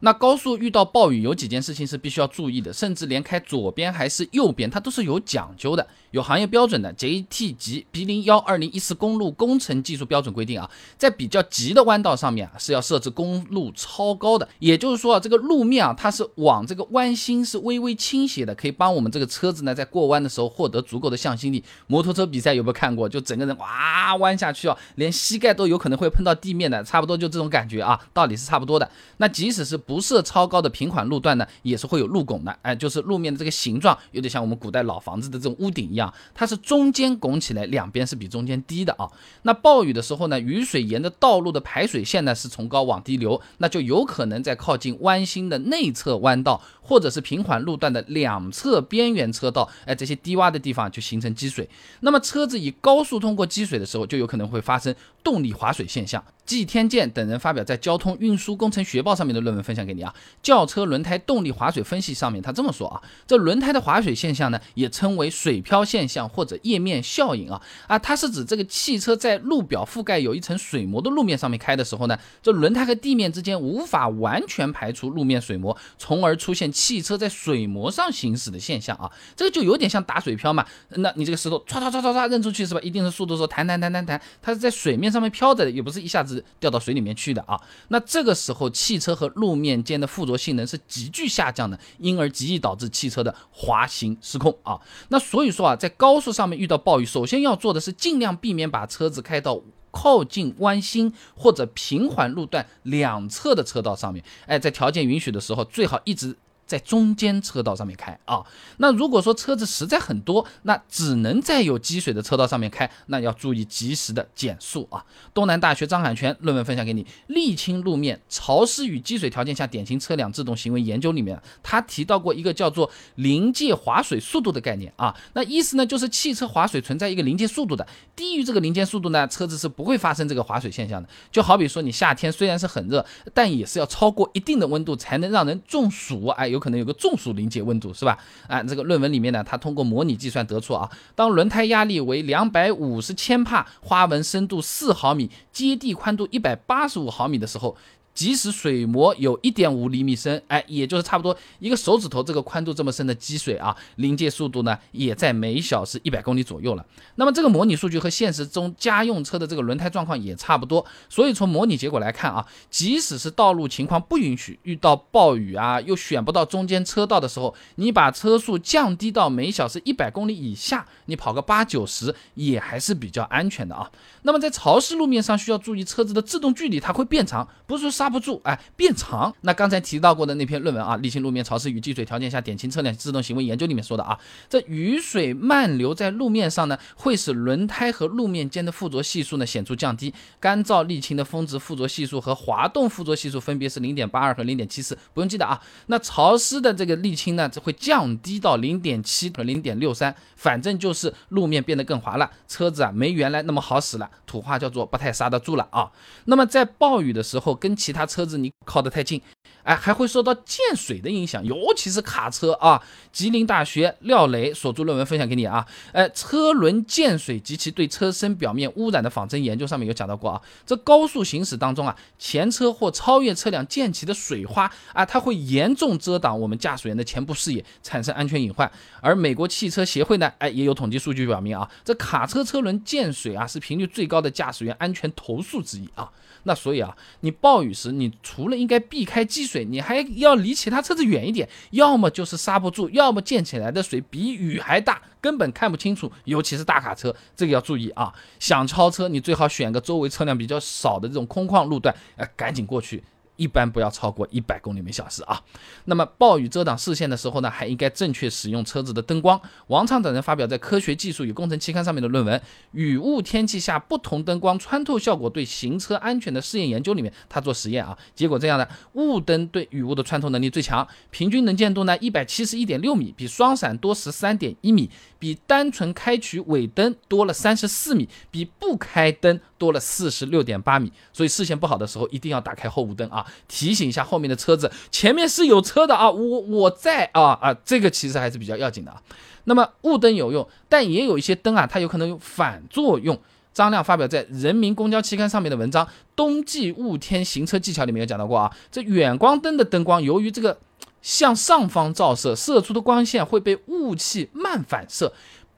那高速遇到暴雨，有几件事情是必须要注意的，甚至连开左边还是右边，它都是有讲究的，有行业标准的。JT 级 B 零幺二零一四公路工程技术标准规定啊，在比较急的弯道上面啊，是要设置公路超高的，也就是说啊，这个路面啊，它是往这个弯心是微微倾斜的，可以帮我们这个车子呢在过弯的时候获得足够的向心力。摩托车比赛有没有看过？就整个人哇弯下去啊，连膝盖都有可能会碰到地面的，差不多就这种感觉啊，道理是差不多的。那即使是不设超高的平缓路段呢，也是会有路拱的，哎，就是路面的这个形状有点像我们古代老房子的这种屋顶一样，它是中间拱起来，两边是比中间低的啊。那暴雨的时候呢，雨水沿着道路的排水线呢是从高往低流，那就有可能在靠近弯心的内侧弯道，或者是平缓路段的两侧边缘车道，哎，这些低洼的地方就形成积水。那么车子以高速通过积水的时候，就有可能会发生动力滑水现象。季天健等人发表在《交通运输工程学报》上面的论文分享给你啊，轿车轮胎动力滑水分析上面，他这么说啊，这轮胎的滑水现象呢，也称为水漂现象或者液面效应啊啊，它是指这个汽车在路表覆盖有一层水膜的路面上面开的时候呢，这轮胎和地面之间无法完全排除路面水膜，从而出现汽车在水膜上行驶的现象啊，这个就有点像打水漂嘛，那你这个石头唰唰唰唰唰扔出去是吧？一定是速度说弹弹弹弹弹，它是在水面上面飘着的，也不是一下子。掉到水里面去的啊，那这个时候汽车和路面间的附着性能是急剧下降的，因而极易导致汽车的滑行失控啊。那所以说啊，在高速上面遇到暴雨，首先要做的是尽量避免把车子开到靠近弯心或者平缓路段两侧的车道上面。哎，在条件允许的时候，最好一直。在中间车道上面开啊，那如果说车子实在很多，那只能在有积水的车道上面开，那要注意及时的减速啊。东南大学张海泉论文分享给你，沥青路面潮湿与积水条件下典型车辆制动行为研究里面，他提到过一个叫做临界滑水速度的概念啊，那意思呢就是汽车滑水存在一个临界速度的，低于这个临界速度呢，车子是不会发生这个滑水现象的。就好比说你夏天虽然是很热，但也是要超过一定的温度才能让人中暑，哎有。可能有个中暑临界温度是吧？啊，这个论文里面呢，他通过模拟计算得出啊，当轮胎压力为两百五十千帕，花纹深度四毫米，接地宽度一百八十五毫米的时候。即使水膜有一点五厘米深，哎，也就是差不多一个手指头这个宽度这么深的积水啊，临界速度呢也在每小时一百公里左右了。那么这个模拟数据和现实中家用车的这个轮胎状况也差不多，所以从模拟结果来看啊，即使是道路情况不允许，遇到暴雨啊，又选不到中间车道的时候，你把车速降低到每小时一百公里以下，你跑个八九十也还是比较安全的啊。那么在潮湿路面上需要注意车子的制动距离，它会变长，不是说刹。不住，哎，变长。那刚才提到过的那篇论文啊，沥青路面潮湿与积水条件下典型车辆制动行为研究里面说的啊，这雨水漫流在路面上呢，会使轮胎和路面间的附着系数呢显著降低。干燥沥青的峰值附着系数和滑动附着系数分别是零点八二和零点七四，不用记得啊。那潮湿的这个沥青呢，这会降低到零点七和零点六三，反正就是路面变得更滑了，车子啊没原来那么好使了，土话叫做不太刹得住了啊。那么在暴雨的时候，跟其其他车子你靠得太近，哎，还会受到溅水的影响，尤其是卡车啊。吉林大学廖磊所著论文分享给你啊，哎，车轮溅水及其对车身表面污染的仿真研究上面有讲到过啊。这高速行驶当中啊，前车或超越车辆溅起的水花啊，它会严重遮挡我们驾驶员的前部视野，产生安全隐患。而美国汽车协会呢，哎，也有统计数据表明啊，这卡车车轮溅水啊，是频率最高的驾驶员安全投诉之一啊。那所以啊，你暴雨时，你除了应该避开积水，你还要离其他车子远一点，要么就是刹不住，要么溅起来的水比雨还大，根本看不清楚，尤其是大卡车，这个要注意啊。想超车，你最好选个周围车辆比较少的这种空旷路段，哎，赶紧过去。一般不要超过一百公里每小时啊。那么暴雨遮挡视线的时候呢，还应该正确使用车子的灯光。王畅等人发表在《科学技术与工程期刊》上面的论文《雨雾天气下不同灯光穿透效果对行车安全的试验研究》里面，他做实验啊，结果这样的，雾灯对雨雾的穿透能力最强，平均能见度呢一百七十一点六米，比双闪多十三点一米，比单纯开取尾灯多了三十四米，比不开灯多了四十六点八米。所以视线不好的时候，一定要打开后雾灯啊。提醒一下后面的车子，前面是有车的啊，我我在啊啊，这个其实还是比较要紧的啊。那么雾灯有用，但也有一些灯啊，它有可能有反作用。张亮发表在《人民公交》期刊上面的文章《冬季雾天行车技巧》里面有讲到过啊，这远光灯的灯光由于这个向上方照射，射出的光线会被雾气慢反射。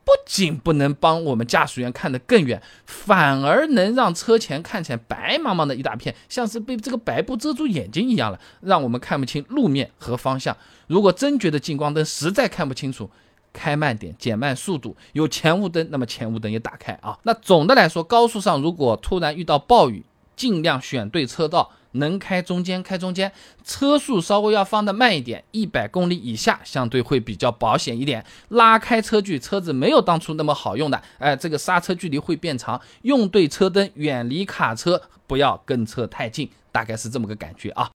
不仅不能帮我们驾驶员看得更远，反而能让车前看起来白茫茫的一大片，像是被这个白布遮住眼睛一样了，让我们看不清路面和方向。如果真觉得近光灯实在看不清楚，开慢点，减慢速度。有前雾灯，那么前雾灯也打开啊。那总的来说，高速上如果突然遇到暴雨，尽量选对车道。能开中间开中间，车速稍微要放的慢一点，一百公里以下相对会比较保险一点。拉开车距，车子没有当初那么好用的，哎，这个刹车距离会变长。用对车灯，远离卡车，不要跟车太近，大概是这么个感觉啊。